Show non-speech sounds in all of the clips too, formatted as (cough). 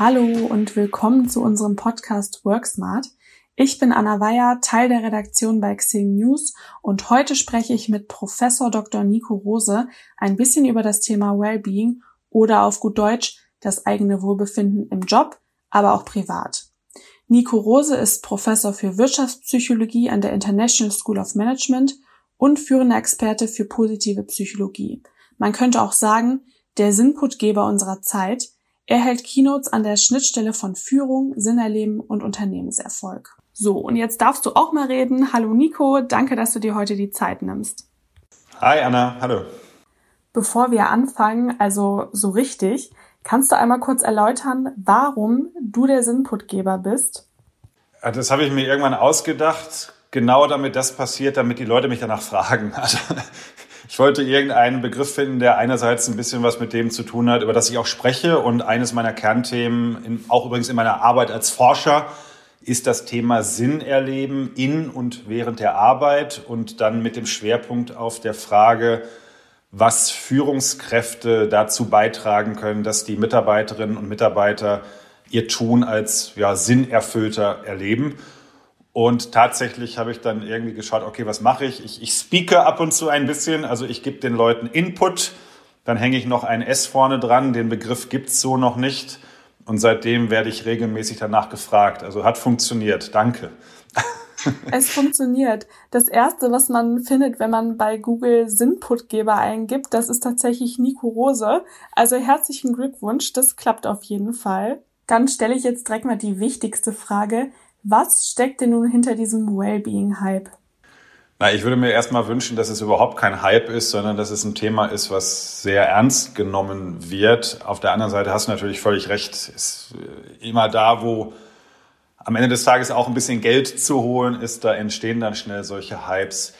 Hallo und willkommen zu unserem Podcast WorkSmart. Ich bin Anna Weyer, Teil der Redaktion bei Xing News und heute spreche ich mit Professor Dr. Nico Rose ein bisschen über das Thema Wellbeing oder auf gut Deutsch das eigene Wohlbefinden im Job, aber auch privat. Nico Rose ist Professor für Wirtschaftspsychologie an der International School of Management und führender Experte für positive Psychologie. Man könnte auch sagen, der Sinnputgeber unserer Zeit. Er hält Keynotes an der Schnittstelle von Führung, Sinnerleben und Unternehmenserfolg. So, und jetzt darfst du auch mal reden. Hallo Nico, danke, dass du dir heute die Zeit nimmst. Hi Anna, hallo. Bevor wir anfangen, also so richtig, kannst du einmal kurz erläutern, warum du der Sinnputgeber bist? Das habe ich mir irgendwann ausgedacht, genau damit das passiert, damit die Leute mich danach fragen. (laughs) Also wollte irgendeinen Begriff finden, der einerseits ein bisschen was mit dem zu tun hat, über das ich auch spreche. Und eines meiner Kernthemen, in, auch übrigens in meiner Arbeit als Forscher, ist das Thema Sinn erleben in und während der Arbeit und dann mit dem Schwerpunkt auf der Frage, was Führungskräfte dazu beitragen können, dass die Mitarbeiterinnen und Mitarbeiter ihr Tun als ja, sinnerfüllter erleben. Und tatsächlich habe ich dann irgendwie geschaut, okay, was mache ich? Ich, ich speake ab und zu ein bisschen, also ich gebe den Leuten Input, dann hänge ich noch ein S vorne dran, den Begriff gibt es so noch nicht. Und seitdem werde ich regelmäßig danach gefragt. Also hat funktioniert. Danke. (laughs) Es funktioniert. Das erste, was man findet, wenn man bei Google Sinnputgeber eingibt, das ist tatsächlich Nico Rose. Also herzlichen Glückwunsch. Das klappt auf jeden Fall. Dann stelle ich jetzt direkt mal die wichtigste Frage. Was steckt denn nun hinter diesem Wellbeing-Hype? Na, ich würde mir erstmal wünschen, dass es überhaupt kein Hype ist, sondern dass es ein Thema ist, was sehr ernst genommen wird. Auf der anderen Seite hast du natürlich völlig recht. Ist äh, immer da, wo am Ende des Tages auch ein bisschen Geld zu holen ist, da entstehen dann schnell solche Hypes.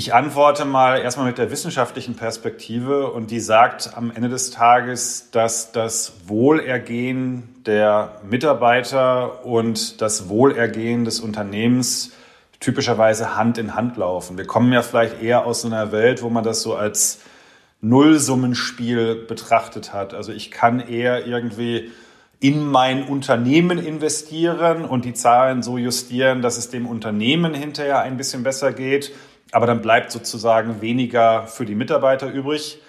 Ich antworte mal erstmal mit der wissenschaftlichen Perspektive und die sagt am Ende des Tages, dass das Wohlergehen der Mitarbeiter und das Wohlergehen des Unternehmens typischerweise Hand in Hand laufen. Wir kommen ja vielleicht eher aus einer Welt, wo man das so als Nullsummenspiel betrachtet hat. Also ich kann eher irgendwie in mein Unternehmen investieren und die Zahlen so justieren, dass es dem Unternehmen hinterher ein bisschen besser geht aber dann bleibt sozusagen weniger für die Mitarbeiter übrig.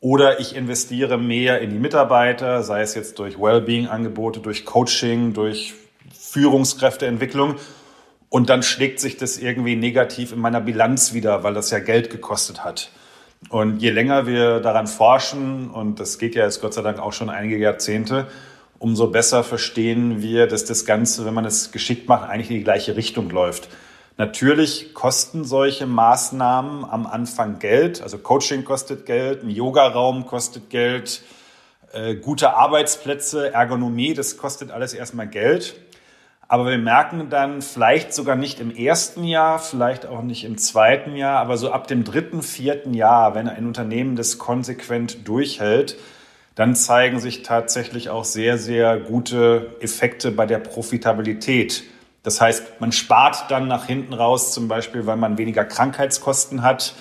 Oder ich investiere mehr in die Mitarbeiter, sei es jetzt durch Wellbeing-Angebote, durch Coaching, durch Führungskräfteentwicklung. Und dann schlägt sich das irgendwie negativ in meiner Bilanz wieder, weil das ja Geld gekostet hat. Und je länger wir daran forschen, und das geht ja jetzt Gott sei Dank auch schon einige Jahrzehnte, umso besser verstehen wir, dass das Ganze, wenn man es geschickt macht, eigentlich in die gleiche Richtung läuft. Natürlich kosten solche Maßnahmen am Anfang Geld. Also Coaching kostet Geld, ein Yogaraum kostet Geld, äh, gute Arbeitsplätze, Ergonomie, das kostet alles erstmal Geld. Aber wir merken dann vielleicht sogar nicht im ersten Jahr, vielleicht auch nicht im zweiten Jahr, aber so ab dem dritten, vierten Jahr, wenn ein Unternehmen das konsequent durchhält, dann zeigen sich tatsächlich auch sehr, sehr gute Effekte bei der Profitabilität das heißt, man spart dann nach hinten raus, zum Beispiel, weil man weniger Krankheitskosten hat.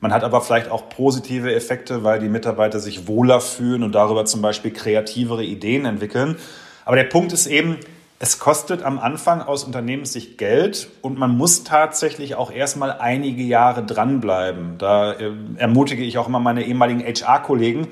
Man hat aber vielleicht auch positive Effekte, weil die Mitarbeiter sich wohler fühlen und darüber zum Beispiel kreativere Ideen entwickeln. Aber der Punkt ist eben, es kostet am Anfang aus Unternehmenssicht Geld und man muss tatsächlich auch erstmal einige Jahre dranbleiben. Da äh, ermutige ich auch immer meine ehemaligen HR-Kollegen,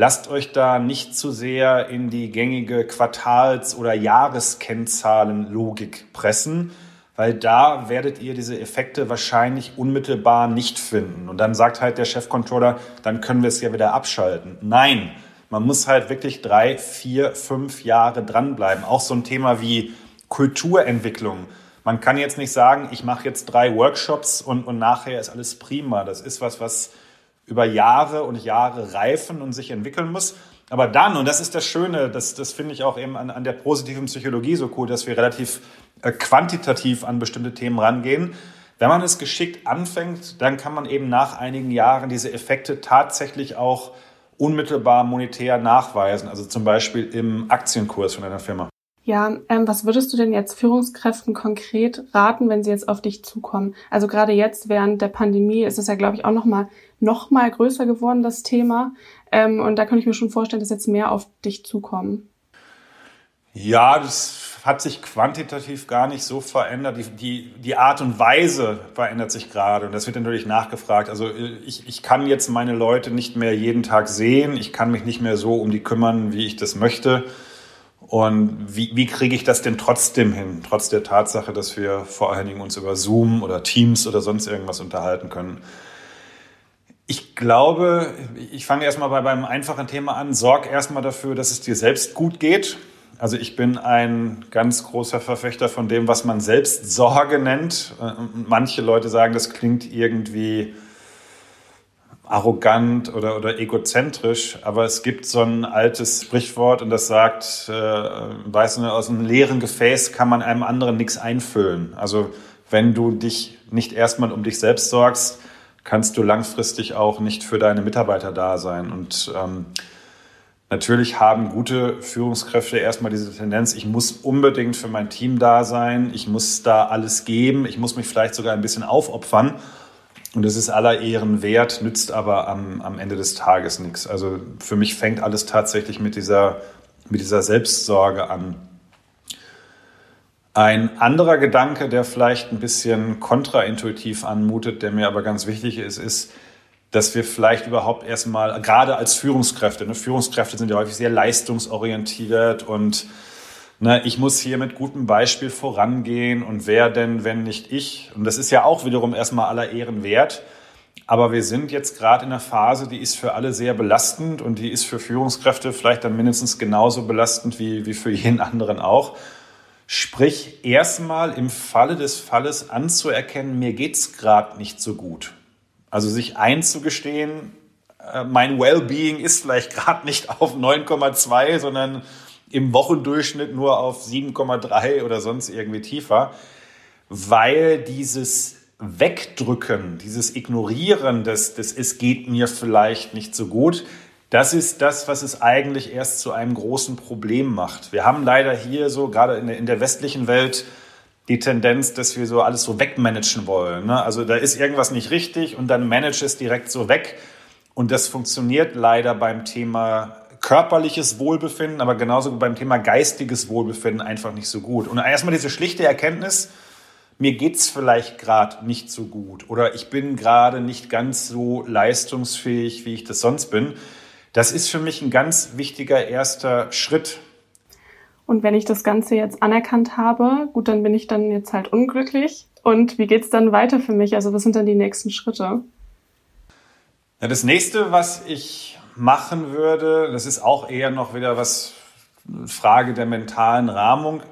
Lasst euch da nicht zu sehr in die gängige Quartals- oder Jahreskennzahlenlogik pressen, weil da werdet ihr diese Effekte wahrscheinlich unmittelbar nicht finden. Und dann sagt halt der Chefcontroller, dann können wir es ja wieder abschalten. Nein, man muss halt wirklich drei, vier, fünf Jahre dranbleiben. Auch so ein Thema wie Kulturentwicklung. Man kann jetzt nicht sagen, ich mache jetzt drei Workshops und, und nachher ist alles prima. Das ist was, was über Jahre und Jahre reifen und sich entwickeln muss. Aber dann, und das ist das Schöne, das, das finde ich auch eben an, an der positiven Psychologie so cool, dass wir relativ äh, quantitativ an bestimmte Themen rangehen. Wenn man es geschickt anfängt, dann kann man eben nach einigen Jahren diese Effekte tatsächlich auch unmittelbar monetär nachweisen, also zum Beispiel im Aktienkurs von einer Firma. Ja, ähm, was würdest du denn jetzt Führungskräften konkret raten, wenn sie jetzt auf dich zukommen? Also gerade jetzt während der Pandemie ist es ja, glaube ich, auch noch mal noch mal größer geworden das Thema. Ähm, und da kann ich mir schon vorstellen, dass jetzt mehr auf dich zukommen. Ja, das hat sich quantitativ gar nicht so verändert. Die, die, die Art und Weise verändert sich gerade und das wird natürlich nachgefragt. Also ich, ich kann jetzt meine Leute nicht mehr jeden Tag sehen. Ich kann mich nicht mehr so um die kümmern, wie ich das möchte. Und wie, wie kriege ich das denn trotzdem hin, trotz der Tatsache, dass wir vor allen Dingen uns über Zoom oder Teams oder sonst irgendwas unterhalten können? Ich glaube, ich fange erstmal bei beim einfachen Thema an. Sorg erstmal dafür, dass es dir selbst gut geht. Also ich bin ein ganz großer Verfechter von dem, was man selbst Sorge nennt. Manche Leute sagen, das klingt irgendwie arrogant oder, oder egozentrisch, aber es gibt so ein altes Sprichwort und das sagt, äh, weißt du, aus einem leeren Gefäß kann man einem anderen nichts einfüllen. Also wenn du dich nicht erstmal um dich selbst sorgst, kannst du langfristig auch nicht für deine Mitarbeiter da sein. Und ähm, natürlich haben gute Führungskräfte erstmal diese Tendenz, ich muss unbedingt für mein Team da sein, ich muss da alles geben, ich muss mich vielleicht sogar ein bisschen aufopfern. Und das ist aller Ehren wert, nützt aber am, am Ende des Tages nichts. Also für mich fängt alles tatsächlich mit dieser, mit dieser Selbstsorge an. Ein anderer Gedanke, der vielleicht ein bisschen kontraintuitiv anmutet, der mir aber ganz wichtig ist, ist, dass wir vielleicht überhaupt erstmal, gerade als Führungskräfte, ne, Führungskräfte sind ja häufig sehr leistungsorientiert und ne, ich muss hier mit gutem Beispiel vorangehen und wer denn, wenn nicht ich? Und das ist ja auch wiederum erstmal aller Ehren wert. Aber wir sind jetzt gerade in einer Phase, die ist für alle sehr belastend und die ist für Führungskräfte vielleicht dann mindestens genauso belastend wie, wie für jeden anderen auch. Sprich, erstmal im Falle des Falles anzuerkennen, mir geht's gerade nicht so gut. Also sich einzugestehen, äh, mein Wellbeing ist vielleicht gerade nicht auf 9,2, sondern im Wochendurchschnitt nur auf 7,3 oder sonst irgendwie tiefer, weil dieses Wegdrücken, dieses Ignorieren des, des es geht mir vielleicht nicht so gut, das ist das, was es eigentlich erst zu einem großen Problem macht. Wir haben leider hier so, gerade in der, in der westlichen Welt, die Tendenz, dass wir so alles so wegmanagen wollen. Ne? Also da ist irgendwas nicht richtig und dann manage es direkt so weg. Und das funktioniert leider beim Thema körperliches Wohlbefinden, aber genauso beim Thema geistiges Wohlbefinden einfach nicht so gut. Und erstmal diese schlichte Erkenntnis, mir geht's vielleicht gerade nicht so gut oder ich bin gerade nicht ganz so leistungsfähig, wie ich das sonst bin. Das ist für mich ein ganz wichtiger erster Schritt. Und wenn ich das Ganze jetzt anerkannt habe, gut, dann bin ich dann jetzt halt unglücklich. Und wie geht's dann weiter für mich? Also was sind dann die nächsten Schritte? Ja, das nächste, was ich machen würde, das ist auch eher noch wieder was Frage der mentalen Rahmung,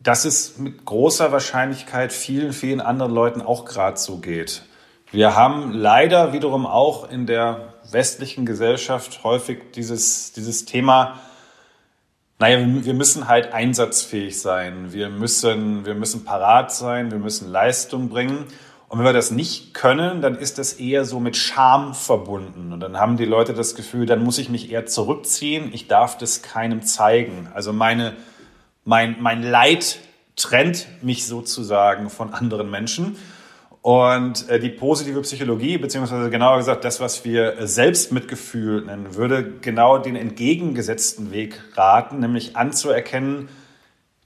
dass es mit großer Wahrscheinlichkeit vielen, vielen anderen Leuten auch gerade so geht. Wir haben leider wiederum auch in der westlichen Gesellschaft häufig dieses, dieses Thema, naja, wir müssen halt einsatzfähig sein, wir müssen, wir müssen parat sein, wir müssen Leistung bringen. Und wenn wir das nicht können, dann ist das eher so mit Scham verbunden. Und dann haben die Leute das Gefühl, dann muss ich mich eher zurückziehen. Ich darf das keinem zeigen. Also meine, mein, mein Leid trennt mich sozusagen von anderen Menschen. Und äh, die positive Psychologie, beziehungsweise genauer gesagt das, was wir Selbstmitgefühl nennen, würde genau den entgegengesetzten Weg raten, nämlich anzuerkennen,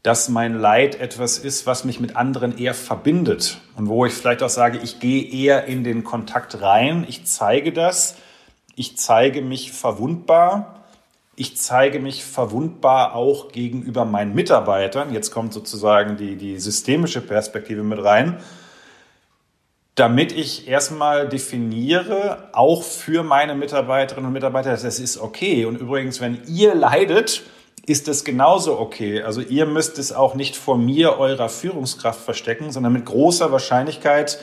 dass mein Leid etwas ist, was mich mit anderen eher verbindet und wo ich vielleicht auch sage, ich gehe eher in den Kontakt rein, ich zeige das, ich zeige mich verwundbar, ich zeige mich verwundbar auch gegenüber meinen Mitarbeitern. Jetzt kommt sozusagen die, die systemische Perspektive mit rein, damit ich erstmal definiere, auch für meine Mitarbeiterinnen und Mitarbeiter, dass es ist okay. Und übrigens, wenn ihr leidet, ist es genauso okay. Also ihr müsst es auch nicht vor mir, eurer Führungskraft, verstecken, sondern mit großer Wahrscheinlichkeit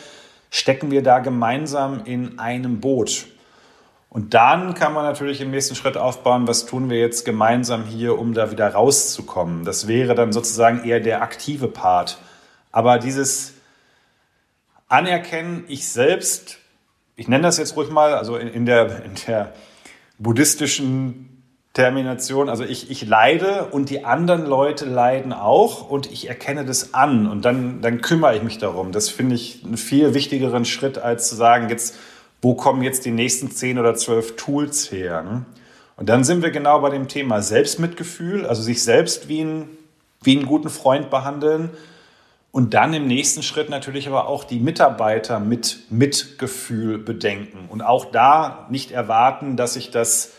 stecken wir da gemeinsam in einem Boot. Und dann kann man natürlich im nächsten Schritt aufbauen, was tun wir jetzt gemeinsam hier, um da wieder rauszukommen. Das wäre dann sozusagen eher der aktive Part. Aber dieses Anerkennen, ich selbst, ich nenne das jetzt ruhig mal, also in, der, in der buddhistischen Termination. Also ich, ich leide und die anderen Leute leiden auch und ich erkenne das an und dann, dann kümmere ich mich darum. Das finde ich einen viel wichtigeren Schritt, als zu sagen, jetzt, wo kommen jetzt die nächsten zehn oder zwölf Tools her? Ne? Und dann sind wir genau bei dem Thema Selbstmitgefühl, also sich selbst wie ein wie einen guten Freund behandeln. Und dann im nächsten Schritt natürlich aber auch die Mitarbeiter mit Mitgefühl bedenken. Und auch da nicht erwarten, dass ich das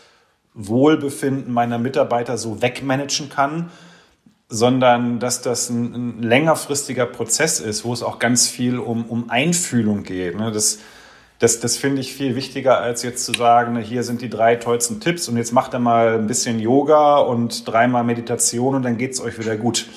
Wohlbefinden meiner Mitarbeiter so wegmanagen kann, sondern dass das ein, ein längerfristiger Prozess ist, wo es auch ganz viel um, um Einfühlung geht. Ne? Das, das, das finde ich viel wichtiger, als jetzt zu sagen, hier sind die drei tollsten Tipps und jetzt macht er mal ein bisschen Yoga und dreimal Meditation und dann geht es euch wieder gut.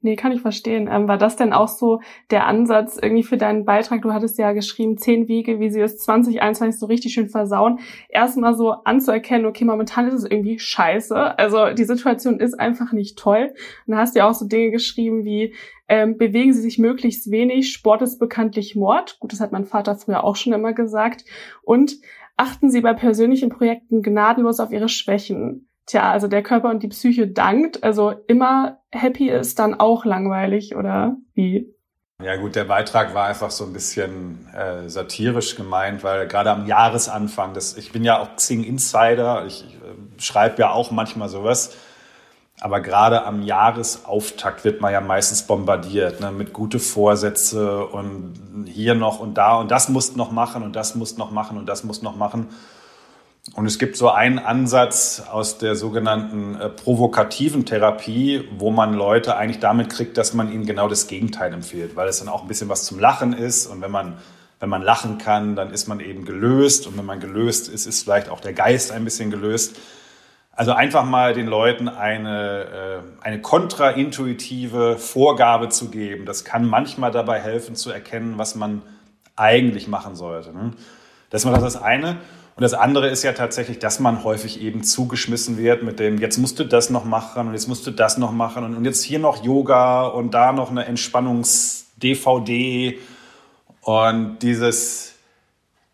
Nee, kann ich verstehen. Ähm, war das denn auch so der Ansatz irgendwie für deinen Beitrag? Du hattest ja geschrieben, zehn Wege, wie sie es 2021 so richtig schön versauen. Erstmal so anzuerkennen, okay, momentan ist es irgendwie scheiße. Also die Situation ist einfach nicht toll. Und da hast du ja auch so Dinge geschrieben wie, ähm, bewegen Sie sich möglichst wenig. Sport ist bekanntlich Mord. Gut, das hat mein Vater früher auch schon immer gesagt. Und achten Sie bei persönlichen Projekten gnadenlos auf Ihre Schwächen. Tja, also der Körper und die Psyche dankt. Also immer happy ist dann auch langweilig oder wie? Ja gut, der Beitrag war einfach so ein bisschen äh, satirisch gemeint, weil gerade am Jahresanfang, das, ich bin ja auch Xing Insider, ich äh, schreibe ja auch manchmal sowas, aber gerade am Jahresauftakt wird man ja meistens bombardiert ne, mit gute Vorsätze und hier noch und da und das musst noch machen und das musst noch machen und das musst noch machen. Und es gibt so einen Ansatz aus der sogenannten äh, provokativen Therapie, wo man Leute eigentlich damit kriegt, dass man ihnen genau das Gegenteil empfiehlt, weil es dann auch ein bisschen was zum Lachen ist. Und wenn man, wenn man lachen kann, dann ist man eben gelöst. Und wenn man gelöst ist, ist vielleicht auch der Geist ein bisschen gelöst. Also einfach mal den Leuten eine, äh, eine kontraintuitive Vorgabe zu geben. Das kann manchmal dabei helfen zu erkennen, was man eigentlich machen sollte. Ne? Das ist mal das eine. Und das andere ist ja tatsächlich, dass man häufig eben zugeschmissen wird mit dem, jetzt musst du das noch machen und jetzt musst du das noch machen und, jetzt hier noch Yoga und da noch eine Entspannungs-DVD und dieses,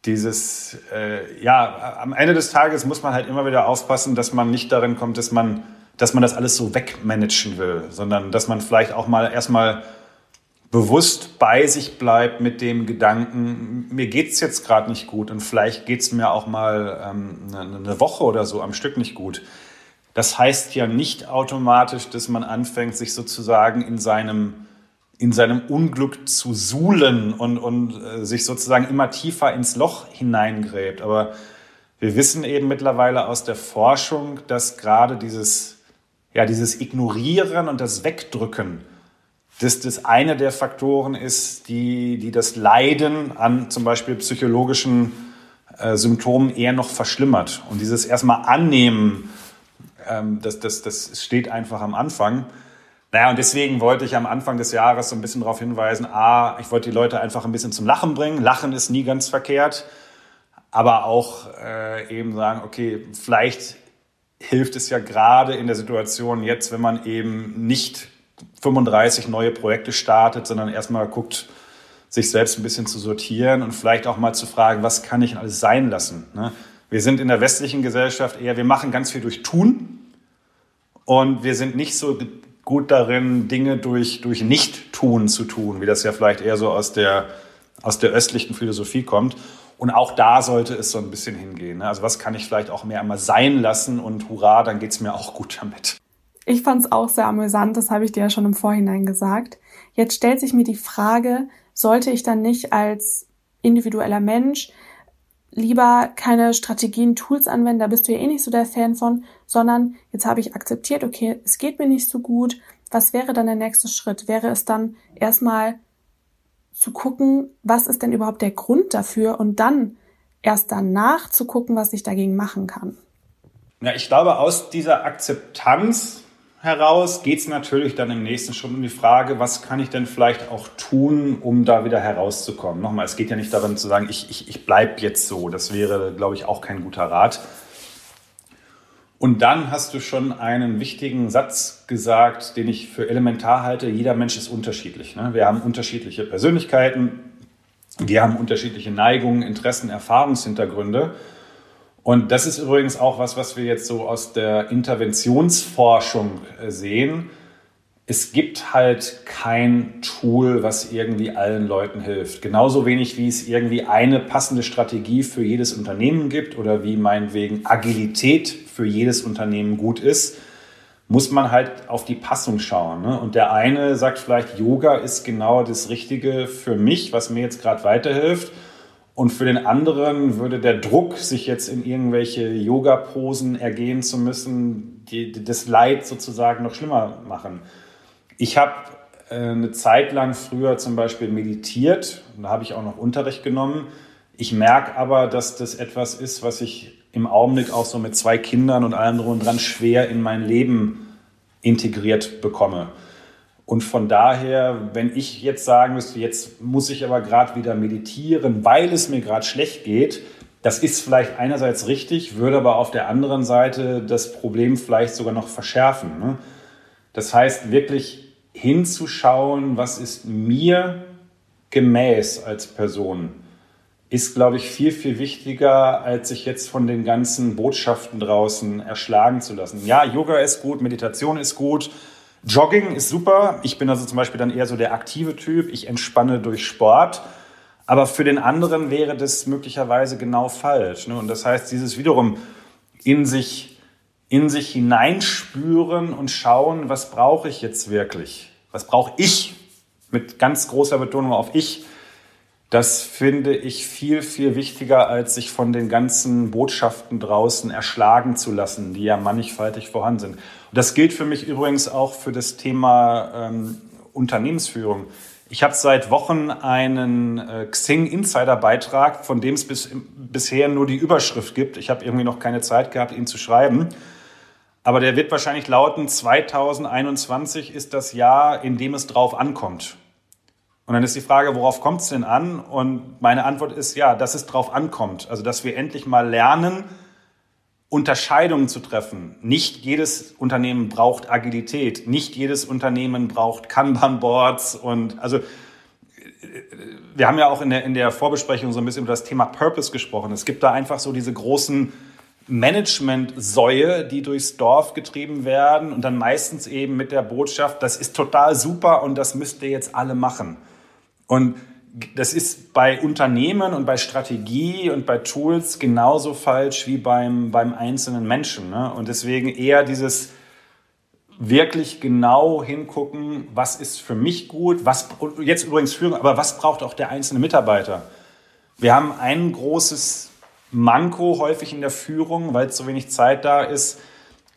dieses, äh, ja, am Ende des Tages muss man halt immer wieder aufpassen, dass man nicht darin kommt, dass man, dass man das alles so wegmanagen will, sondern dass man vielleicht auch mal erstmal bewusst bei sich bleibt mit dem Gedanken, mir geht es jetzt gerade nicht gut und vielleicht geht es mir auch mal ähm, eine Woche oder so am Stück nicht gut. Das heißt ja nicht automatisch, dass man anfängt, sich sozusagen in seinem, in seinem Unglück zu suhlen und, und äh, sich sozusagen immer tiefer ins Loch hineingräbt. Aber wir wissen eben mittlerweile aus der Forschung, dass gerade dieses, ja, dieses Ignorieren und das Wegdrücken dass das eine der Faktoren ist, die, die das Leiden an zum Beispiel psychologischen äh, Symptomen eher noch verschlimmert. Und dieses erstmal annehmen, ähm, das, das, das steht einfach am Anfang. Naja, und deswegen wollte ich am Anfang des Jahres so ein bisschen darauf hinweisen, a, ich wollte die Leute einfach ein bisschen zum Lachen bringen. Lachen ist nie ganz verkehrt, aber auch äh, eben sagen, okay, vielleicht hilft es ja gerade in der Situation jetzt, wenn man eben nicht 35 neue Projekte startet, sondern erstmal guckt, sich selbst ein bisschen zu sortieren und vielleicht auch mal zu fragen, was kann ich alles sein lassen. Ne? Wir sind in der westlichen Gesellschaft eher, wir machen ganz viel durch Tun und wir sind nicht so gut darin, Dinge durch, durch Nicht-Tun zu tun, wie das ja vielleicht eher so aus der, aus der östlichen Philosophie kommt. Und auch da sollte es so ein bisschen hingehen. Ne? Also was kann ich vielleicht auch mehr einmal sein lassen und hurra, dann geht es mir auch gut damit. Ich fand es auch sehr amüsant, das habe ich dir ja schon im Vorhinein gesagt. Jetzt stellt sich mir die Frage, sollte ich dann nicht als individueller Mensch lieber keine Strategien, Tools anwenden, da bist du ja eh nicht so der Fan von, sondern jetzt habe ich akzeptiert, okay, es geht mir nicht so gut. Was wäre dann der nächste Schritt? Wäre es dann erstmal zu gucken, was ist denn überhaupt der Grund dafür und dann erst danach zu gucken, was ich dagegen machen kann? Ja, ich glaube, aus dieser Akzeptanz heraus geht es natürlich dann im nächsten Schritt um die Frage, was kann ich denn vielleicht auch tun, um da wieder herauszukommen. Nochmal, es geht ja nicht darum zu sagen, ich, ich, ich bleibe jetzt so. Das wäre, glaube ich, auch kein guter Rat. Und dann hast du schon einen wichtigen Satz gesagt, den ich für elementar halte. Jeder Mensch ist unterschiedlich. Ne? Wir haben unterschiedliche Persönlichkeiten, wir haben unterschiedliche Neigungen, Interessen, Erfahrungshintergründe. Und das ist übrigens auch was, was wir jetzt so aus der Interventionsforschung äh, sehen. Es gibt halt kein Tool, was irgendwie allen Leuten hilft. Genauso wenig wie es irgendwie eine passende Strategie für jedes Unternehmen gibt oder wie meinetwegen Agilität für jedes Unternehmen gut ist. muss man halt auf die Passung schauen. Ne? Und der eine sagt vielleicht, Yoga ist genau das Richtige für mich, was mir jetzt gerade weiterhilft. Und für den anderen würde der Druck, sich jetzt in irgendwelche Yoga-Posen ergehen zu müssen, die, die das Leid sozusagen noch schlimmer machen. Ich habe äh, eine Zeit lang früher zum Beispiel meditiert, da habe ich auch noch Unterricht genommen. Ich merke aber, dass das etwas ist, was ich im Augenblick auch so mit zwei Kindern und allem drum und dran schwer in mein Leben integriert bekomme. Und von daher, wenn ich jetzt sagen müsste, jetzt muss ich aber gerade wieder meditieren, weil es mir gerade schlecht geht, das ist vielleicht einerseits richtig, würde aber auf der anderen Seite das Problem vielleicht sogar noch verschärfen. Ne? Das heißt, wirklich hinzuschauen, was ist mir gemäß als Person, ist, glaube ich, viel, viel wichtiger, als sich jetzt von den ganzen Botschaften draußen erschlagen zu lassen. Ja, Yoga ist gut, Meditation ist gut, Jogging ist super. Ich bin also zum Beispiel dann eher so der aktive Typ. Ich entspanne durch Sport. Aber für den anderen wäre das möglicherweise genau falsch. Ne? Und das heißt, dieses wiederum in sich, in sich hineinspüren und schauen, was brauche ich jetzt wirklich? Was brauche ich? Mit ganz großer Betonung auf ich. Das finde ich viel, viel wichtiger, als sich von den ganzen Botschaften draußen erschlagen zu lassen, die ja mannigfaltig vorhanden sind. Das gilt für mich übrigens auch für das Thema ähm, Unternehmensführung. Ich habe seit Wochen einen äh, Xing Insider Beitrag, von dem es bis, bisher nur die Überschrift gibt. Ich habe irgendwie noch keine Zeit gehabt, ihn zu schreiben. Aber der wird wahrscheinlich lauten, 2021 ist das Jahr, in dem es drauf ankommt. Und dann ist die Frage, worauf kommt es denn an? Und meine Antwort ist ja, dass es drauf ankommt. Also, dass wir endlich mal lernen, Unterscheidungen zu treffen. Nicht jedes Unternehmen braucht Agilität, nicht jedes Unternehmen braucht Kanban-Boards und also wir haben ja auch in der, in der Vorbesprechung so ein bisschen über das Thema Purpose gesprochen. Es gibt da einfach so diese großen Management-Säue, die durchs Dorf getrieben werden und dann meistens eben mit der Botschaft, das ist total super und das müsst ihr jetzt alle machen. Und das ist bei Unternehmen und bei Strategie und bei Tools genauso falsch wie beim, beim einzelnen Menschen. Ne? Und deswegen eher dieses wirklich genau hingucken, was ist für mich gut, was jetzt übrigens Führung, aber was braucht auch der einzelne Mitarbeiter? Wir haben ein großes Manko häufig in der Führung, weil so wenig Zeit da ist,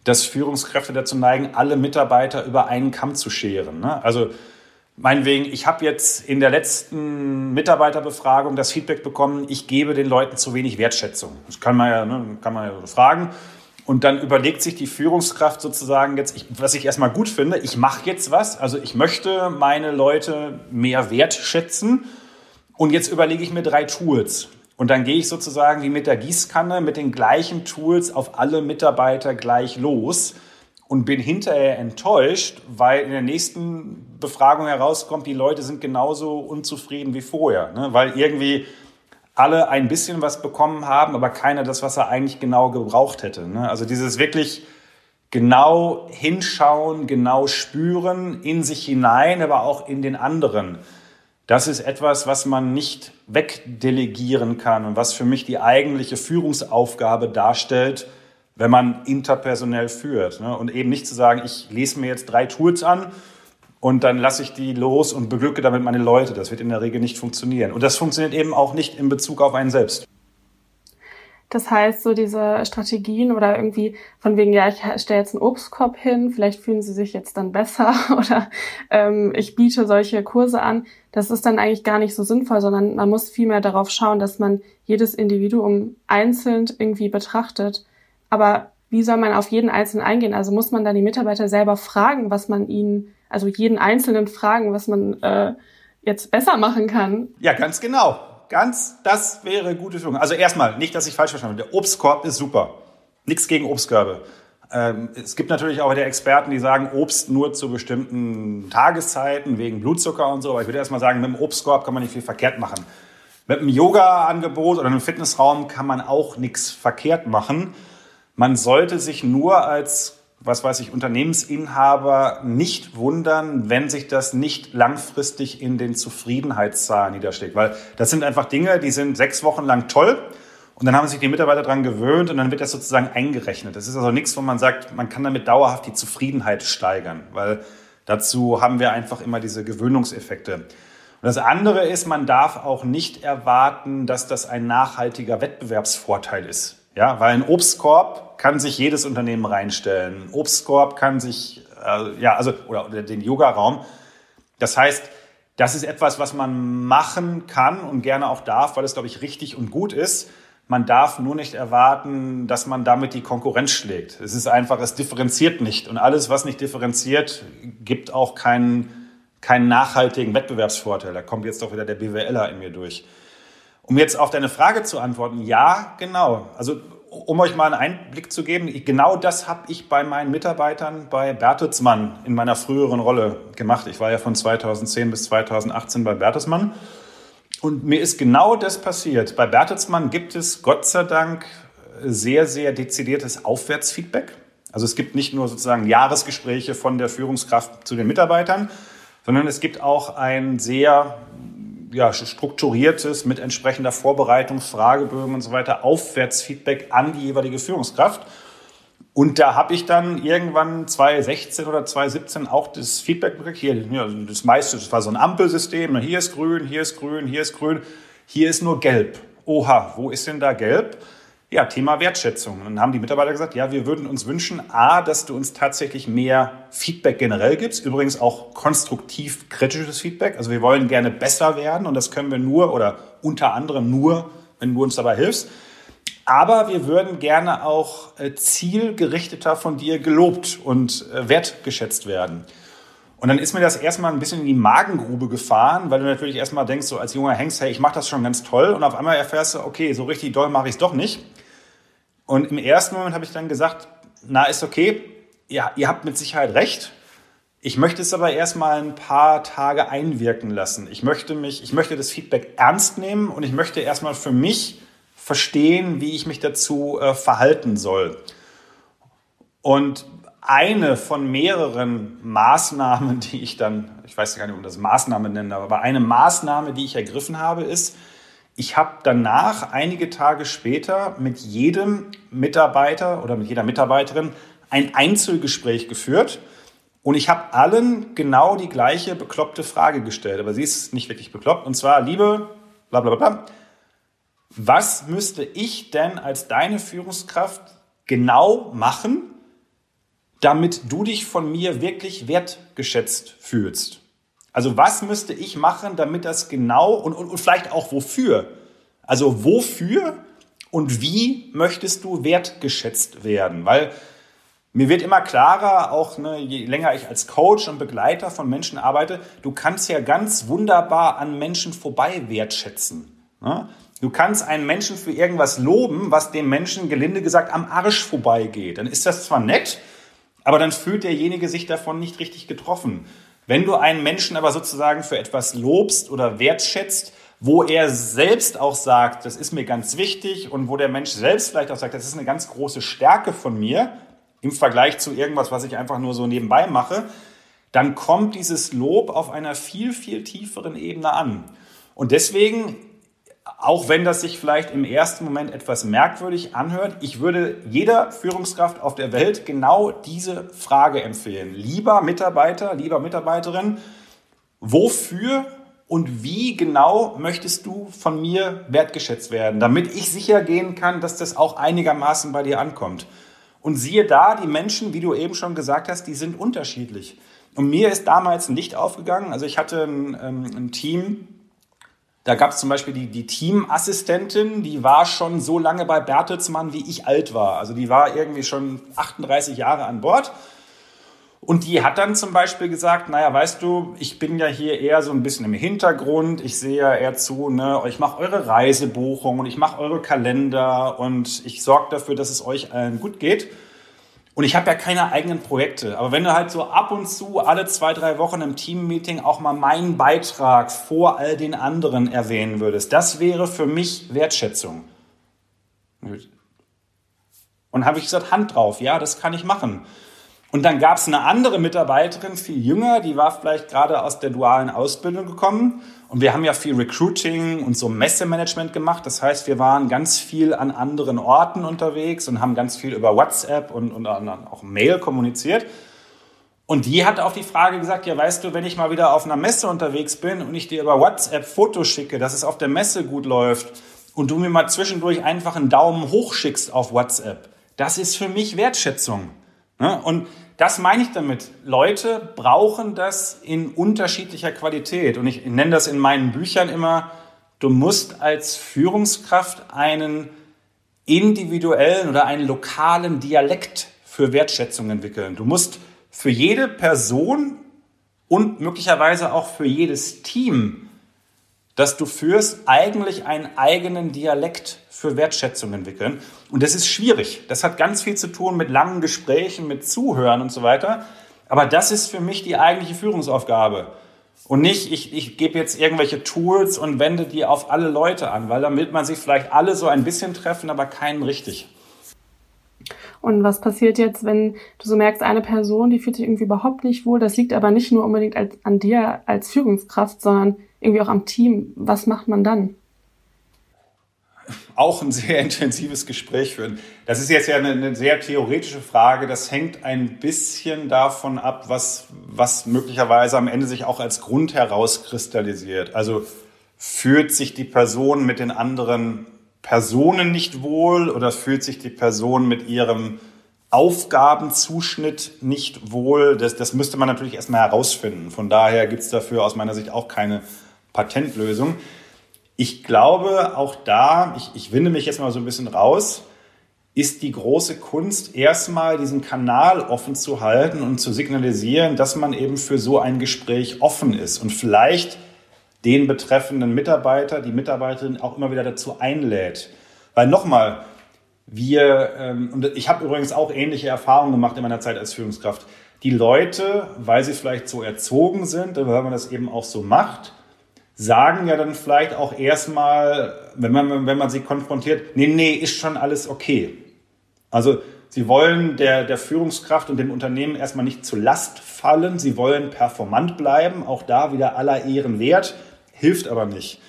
dass Führungskräfte dazu neigen, alle Mitarbeiter über einen Kamm zu scheren. Ne? Also Meinetwegen, ich habe jetzt in der letzten Mitarbeiterbefragung das Feedback bekommen, ich gebe den Leuten zu wenig Wertschätzung. Das kann man ja, ne, kann man ja fragen. Und dann überlegt sich die Führungskraft sozusagen jetzt, ich, was ich erstmal gut finde, ich mache jetzt was. Also ich möchte meine Leute mehr wertschätzen. Und jetzt überlege ich mir drei Tools. Und dann gehe ich sozusagen wie mit der Gießkanne mit den gleichen Tools auf alle Mitarbeiter gleich los und bin hinterher enttäuscht, weil in der nächsten Befragung herauskommt, die Leute sind genauso unzufrieden wie vorher, ne? weil irgendwie alle ein bisschen was bekommen haben, aber keiner das, was er eigentlich genau gebraucht hätte. Ne? Also dieses wirklich genau hinschauen, genau spüren, in sich hinein, aber auch in den anderen. Das ist etwas, was man nicht wegdelegieren kann und was für mich die eigentliche Führungsaufgabe darstellt, wenn man interpersonell führt. Ne? Und eben nicht zu sagen, ich lese mir jetzt drei Tools an und dann lasse ich die los und beglücke damit meine Leute. Das wird in der Regel nicht funktionieren. Und das funktioniert eben auch nicht in Bezug auf einen selbst. Das heißt, so diese Strategien oder irgendwie von wegen, ja, ich stelle jetzt einen Obstkorb hin, vielleicht fühlen sie sich jetzt dann besser (laughs) oder ähm, ich biete solche Kurse an, das ist dann eigentlich gar nicht so sinnvoll, sondern man muss vielmehr darauf schauen, dass man jedes Individuum einzeln irgendwie betrachtet aber wie soll man auf jeden Einzelnen eingehen? Also muss man dann die Mitarbeiter selber fragen, was man ihnen, also jeden Einzelnen fragen, was man äh, jetzt besser machen kann? Ja, ganz genau. Ganz, das wäre gute Führung. Also erstmal, nicht, dass ich falsch verstanden habe. Der Obstkorb ist super. Nichts gegen Obstkörbe. Ähm, es gibt natürlich auch der Experten, die sagen, Obst nur zu bestimmten Tageszeiten wegen Blutzucker und so. Aber ich würde erstmal sagen, mit dem Obstkorb kann man nicht viel verkehrt machen. Mit einem Yoga-Angebot oder einem Fitnessraum kann man auch nichts verkehrt machen. Man sollte sich nur als, was weiß ich, Unternehmensinhaber nicht wundern, wenn sich das nicht langfristig in den Zufriedenheitszahlen niederschlägt. Weil das sind einfach Dinge, die sind sechs Wochen lang toll Und dann haben sich die Mitarbeiter daran gewöhnt und dann wird das sozusagen eingerechnet. Das ist also nichts, wo man sagt, man kann damit dauerhaft die Zufriedenheit steigern, weil dazu haben wir einfach immer diese Gewöhnungseffekte. Und das andere ist, man darf auch nicht erwarten, dass das ein nachhaltiger Wettbewerbsvorteil ist. Ja, weil ein Obstkorb kann sich jedes Unternehmen reinstellen. Ein Obstkorb kann sich, äh, ja, also, oder, oder den Yoga-Raum. Das heißt, das ist etwas, was man machen kann und gerne auch darf, weil es, glaube ich, richtig und gut ist. Man darf nur nicht erwarten, dass man damit die Konkurrenz schlägt. Es ist einfach, es differenziert nicht. Und alles, was nicht differenziert, gibt auch keinen, keinen nachhaltigen Wettbewerbsvorteil. Da kommt jetzt doch wieder der BWLer in mir durch. Um jetzt auf deine Frage zu antworten, ja, genau. Also um euch mal einen Einblick zu geben, genau das habe ich bei meinen Mitarbeitern bei Bertelsmann in meiner früheren Rolle gemacht. Ich war ja von 2010 bis 2018 bei Bertelsmann. Und mir ist genau das passiert. Bei Bertelsmann gibt es Gott sei Dank sehr, sehr dezidiertes Aufwärtsfeedback. Also es gibt nicht nur sozusagen Jahresgespräche von der Führungskraft zu den Mitarbeitern, sondern es gibt auch ein sehr ja, strukturiertes, mit entsprechender Vorbereitung, Fragebögen und so weiter, Aufwärtsfeedback an die jeweilige Führungskraft. Und da habe ich dann irgendwann 2016 oder 2017 auch das Feedback gekriegt. Hier, ja, das meiste, das war so ein Ampelsystem. Hier ist grün, hier ist grün, hier ist grün, hier ist nur gelb. Oha, wo ist denn da gelb? Ja, Thema Wertschätzung. Und dann haben die Mitarbeiter gesagt, ja, wir würden uns wünschen, A, dass du uns tatsächlich mehr Feedback generell gibst. Übrigens auch konstruktiv kritisches Feedback. Also wir wollen gerne besser werden und das können wir nur oder unter anderem nur, wenn du uns dabei hilfst. Aber wir würden gerne auch äh, zielgerichteter von dir gelobt und äh, wertgeschätzt werden. Und dann ist mir das erstmal ein bisschen in die Magengrube gefahren, weil du natürlich erstmal denkst, so als junger Hengst, hey, ich mache das schon ganz toll. Und auf einmal erfährst du, okay, so richtig doll mache ich es doch nicht. Und im ersten Moment habe ich dann gesagt, na, ist okay, ja, ihr habt mit Sicherheit recht. Ich möchte es aber erstmal ein paar Tage einwirken lassen. Ich möchte mich, ich möchte das Feedback ernst nehmen und ich möchte erstmal für mich verstehen, wie ich mich dazu äh, verhalten soll. Und eine von mehreren Maßnahmen, (laughs) die ich dann, ich weiß gar nicht, ob das Maßnahme nennen aber eine Maßnahme, die ich ergriffen habe, ist, ich habe danach, einige Tage später, mit jedem Mitarbeiter oder mit jeder Mitarbeiterin ein Einzelgespräch geführt. Und ich habe allen genau die gleiche bekloppte Frage gestellt. Aber sie ist nicht wirklich bekloppt. Und zwar, liebe, bla bla bla, was müsste ich denn als deine Führungskraft genau machen, damit du dich von mir wirklich wertgeschätzt fühlst? Also was müsste ich machen, damit das genau und, und, und vielleicht auch wofür? Also wofür und wie möchtest du wertgeschätzt werden? Weil mir wird immer klarer, auch ne, je länger ich als Coach und Begleiter von Menschen arbeite, du kannst ja ganz wunderbar an Menschen vorbei wertschätzen. Ne? Du kannst einen Menschen für irgendwas loben, was dem Menschen gelinde gesagt am Arsch vorbeigeht. Dann ist das zwar nett, aber dann fühlt derjenige sich davon nicht richtig getroffen. Wenn du einen Menschen aber sozusagen für etwas lobst oder wertschätzt, wo er selbst auch sagt, das ist mir ganz wichtig und wo der Mensch selbst vielleicht auch sagt, das ist eine ganz große Stärke von mir im Vergleich zu irgendwas, was ich einfach nur so nebenbei mache, dann kommt dieses Lob auf einer viel, viel tieferen Ebene an. Und deswegen auch wenn das sich vielleicht im ersten Moment etwas merkwürdig anhört, ich würde jeder Führungskraft auf der Welt genau diese Frage empfehlen. Lieber Mitarbeiter, lieber Mitarbeiterin, wofür und wie genau möchtest du von mir wertgeschätzt werden, damit ich sicher gehen kann, dass das auch einigermaßen bei dir ankommt. Und siehe da, die Menschen, wie du eben schon gesagt hast, die sind unterschiedlich. Und mir ist damals ein Licht aufgegangen. Also ich hatte ein, ähm, ein Team, da gab es zum Beispiel die, die Teamassistentin, die war schon so lange bei Bertelsmann, wie ich alt war. Also die war irgendwie schon 38 Jahre an Bord. Und die hat dann zum Beispiel gesagt, naja, weißt du, ich bin ja hier eher so ein bisschen im Hintergrund. Ich sehe ja eher zu, ne, ich mache eure Reisebuchung und ich mache eure Kalender und ich sorge dafür, dass es euch allen gut geht. Und ich habe ja keine eigenen Projekte. Aber wenn du halt so ab und zu alle zwei, drei Wochen im Teammeeting auch mal meinen Beitrag vor all den anderen erwähnen würdest, das wäre für mich Wertschätzung. Und habe ich gesagt, Hand drauf, ja, das kann ich machen. Und dann gab es eine andere Mitarbeiterin, viel jünger, die war vielleicht gerade aus der dualen Ausbildung gekommen. Und wir haben ja viel Recruiting und so Messemanagement gemacht. Das heißt, wir waren ganz viel an anderen Orten unterwegs und haben ganz viel über WhatsApp und, und auch Mail kommuniziert. Und die hat auf die Frage gesagt, ja, weißt du, wenn ich mal wieder auf einer Messe unterwegs bin und ich dir über WhatsApp Fotos schicke, dass es auf der Messe gut läuft und du mir mal zwischendurch einfach einen Daumen hoch schickst auf WhatsApp, das ist für mich Wertschätzung. Ne? Und das meine ich damit. Leute brauchen das in unterschiedlicher Qualität. Und ich nenne das in meinen Büchern immer, du musst als Führungskraft einen individuellen oder einen lokalen Dialekt für Wertschätzung entwickeln. Du musst für jede Person und möglicherweise auch für jedes Team, das du führst, eigentlich einen eigenen Dialekt für Wertschätzung entwickeln. Und das ist schwierig. Das hat ganz viel zu tun mit langen Gesprächen, mit Zuhören und so weiter. Aber das ist für mich die eigentliche Führungsaufgabe. Und nicht, ich, ich gebe jetzt irgendwelche Tools und wende die auf alle Leute an, weil damit man sich vielleicht alle so ein bisschen treffen, aber keinen richtig. Und was passiert jetzt, wenn du so merkst, eine Person, die fühlt sich irgendwie überhaupt nicht wohl, das liegt aber nicht nur unbedingt als, an dir als Führungskraft, sondern irgendwie auch am Team. Was macht man dann? auch ein sehr (laughs) intensives Gespräch führen. Das ist jetzt ja eine, eine, sehr theoretische Frage. Das hängt ein bisschen davon ab, was, was möglicherweise am Ende sich auch als Grund herauskristallisiert. Also fühlt sich die Person mit den anderen Personen nicht wohl oder fühlt sich die Person mit ihrem Aufgabenzuschnitt nicht wohl? Das, das müsste man natürlich erstmal herausfinden. Von daher gibt es dafür aus meiner Sicht auch keine Patentlösung. Ich glaube, auch da, ich, ich winde mich jetzt mal so ein bisschen raus, ist die große Kunst, erstmal diesen Kanal offen zu halten und zu signalisieren, dass man eben für so ein Gespräch offen ist und vielleicht den betreffenden Mitarbeiter, die Mitarbeiterin auch immer wieder dazu einlädt. Weil nochmal, wir, ähm, und ich habe übrigens auch ähnliche Erfahrungen gemacht in meiner Zeit als Führungskraft, die Leute, weil sie vielleicht so erzogen sind, weil man das eben auch so macht, sagen ja dann vielleicht auch erstmal, wenn man, wenn man sie konfrontiert, nee, nee, ist schon alles okay. Also sie wollen der, der Führungskraft und dem Unternehmen erstmal nicht zu Last fallen, sie wollen performant bleiben, auch da wieder aller Ehren wert, hilft aber nicht.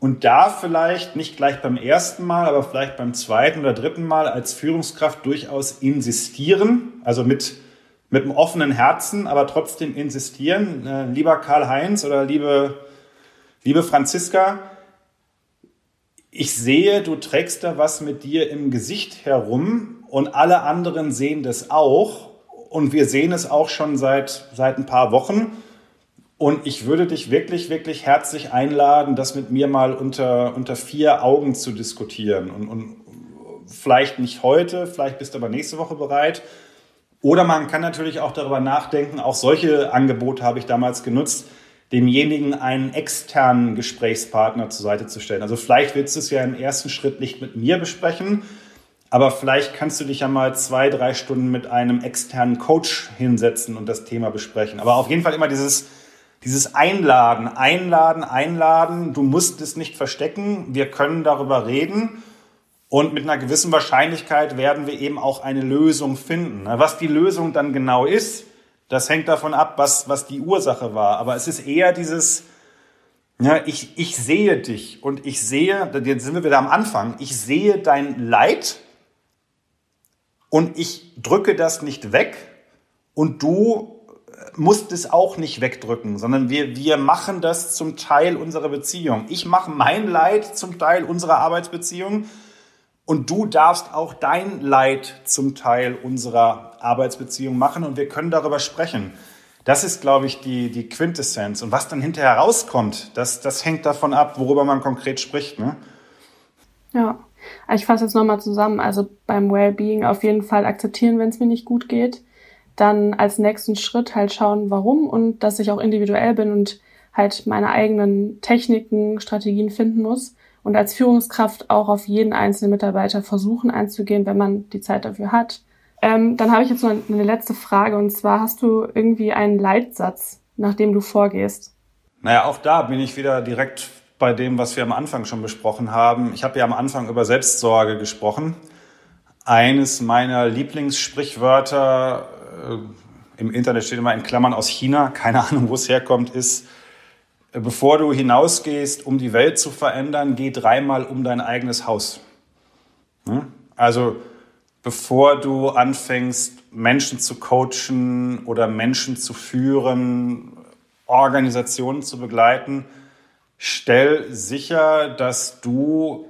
Und da vielleicht nicht gleich beim ersten Mal, aber vielleicht beim zweiten oder dritten Mal als Führungskraft durchaus insistieren, also mit, mit einem offenen Herzen, aber trotzdem insistieren. Äh, lieber Karl-Heinz oder liebe Liebe Franziska, ich sehe, du trägst da was mit dir im Gesicht herum und alle anderen sehen das auch und wir sehen es auch schon seit, seit ein paar Wochen. Und ich würde dich wirklich, wirklich herzlich einladen, das mit mir mal unter, unter vier Augen zu diskutieren. Und, und vielleicht nicht heute, vielleicht bist du aber nächste Woche bereit. Oder man kann natürlich auch darüber nachdenken, auch solche Angebote habe ich damals genutzt, demjenigen einen externen Gesprächspartner zur Seite zu stellen. Also vielleicht willst du es ja im ersten Schritt nicht mit mir besprechen, aber vielleicht kannst du dich ja mal zwei, drei Stunden mit einem externen Coach hinsetzen und das Thema besprechen. Aber auf jeden Fall immer dieses, dieses Einladen, Einladen, Einladen. Du musst es nicht verstecken. Wir können darüber reden. Und mit einer gewissen Wahrscheinlichkeit werden wir eben auch eine Lösung finden. Was die Lösung dann genau ist, das hängt davon ab, was, was die Ursache war. Aber es ist eher dieses, ja, ich, ich sehe dich und ich sehe, jetzt sind wir wieder am Anfang, ich sehe dein Leid und ich drücke das nicht weg und du musst es auch nicht wegdrücken, sondern wir, wir machen das zum Teil unserer Beziehung. Ich mache mein Leid zum Teil unserer Arbeitsbeziehung und du darfst auch dein Leid zum Teil unserer Arbeitsbeziehung machen und wir können darüber sprechen. Das ist, glaube ich, die, die Quintessenz. Und was dann hinterher rauskommt, das, das hängt davon ab, worüber man konkret spricht. Ne? Ja, ich fasse jetzt nochmal zusammen. Also beim Wellbeing auf jeden Fall akzeptieren, wenn es mir nicht gut geht. Dann als nächsten Schritt halt schauen, warum und dass ich auch individuell bin und halt meine eigenen Techniken, Strategien finden muss und als Führungskraft auch auf jeden einzelnen Mitarbeiter versuchen einzugehen, wenn man die Zeit dafür hat. Ähm, dann habe ich jetzt noch eine letzte Frage und zwar hast du irgendwie einen Leitsatz, nach dem du vorgehst? Naja, auch da bin ich wieder direkt bei dem, was wir am Anfang schon besprochen haben. Ich habe ja am Anfang über Selbstsorge gesprochen. Eines meiner Lieblingssprichwörter im Internet steht immer in Klammern aus China, keine Ahnung, wo es herkommt, ist, äh, bevor du hinausgehst, um die Welt zu verändern, geh dreimal um dein eigenes Haus. Also bevor du anfängst, Menschen zu coachen oder Menschen zu führen, Organisationen zu begleiten, stell sicher, dass du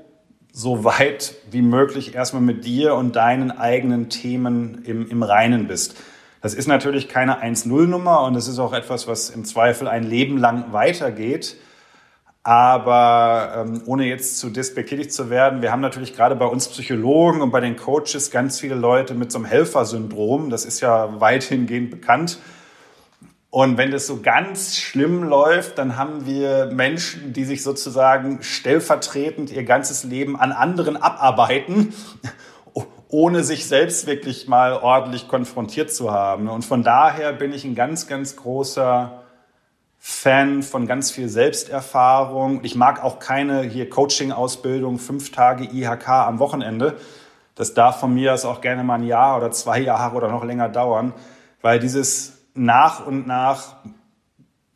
so weit wie möglich erstmal mit dir und deinen eigenen Themen im, im Reinen bist. Das ist natürlich keine 1-0-Nummer und es ist auch etwas, was im Zweifel ein Leben lang weitergeht. Aber ähm, ohne jetzt zu despektierlich zu werden, wir haben natürlich gerade bei uns Psychologen und bei den Coaches ganz viele Leute mit so einem Helfersyndrom. Das ist ja weithingehend bekannt. Und wenn das so ganz schlimm läuft, dann haben wir Menschen, die sich sozusagen stellvertretend ihr ganzes Leben an anderen abarbeiten ohne sich selbst wirklich mal ordentlich konfrontiert zu haben. Und von daher bin ich ein ganz, ganz großer Fan von ganz viel Selbsterfahrung. Ich mag auch keine hier Coaching-Ausbildung, fünf Tage IHK am Wochenende. Das darf von mir aus auch gerne mal ein Jahr oder zwei Jahre oder noch länger dauern, weil dieses nach und nach,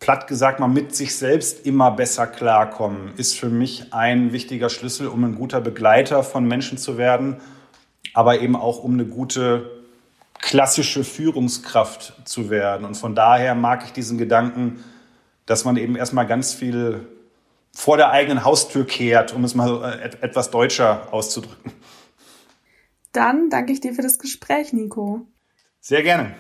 platt gesagt mal, mit sich selbst immer besser klarkommen, ist für mich ein wichtiger Schlüssel, um ein guter Begleiter von Menschen zu werden aber eben auch um eine gute klassische Führungskraft zu werden. Und von daher mag ich diesen Gedanken, dass man eben erstmal ganz viel vor der eigenen Haustür kehrt, um es mal äh, etwas deutscher auszudrücken. Dann danke ich dir für das Gespräch, Nico. Sehr gerne.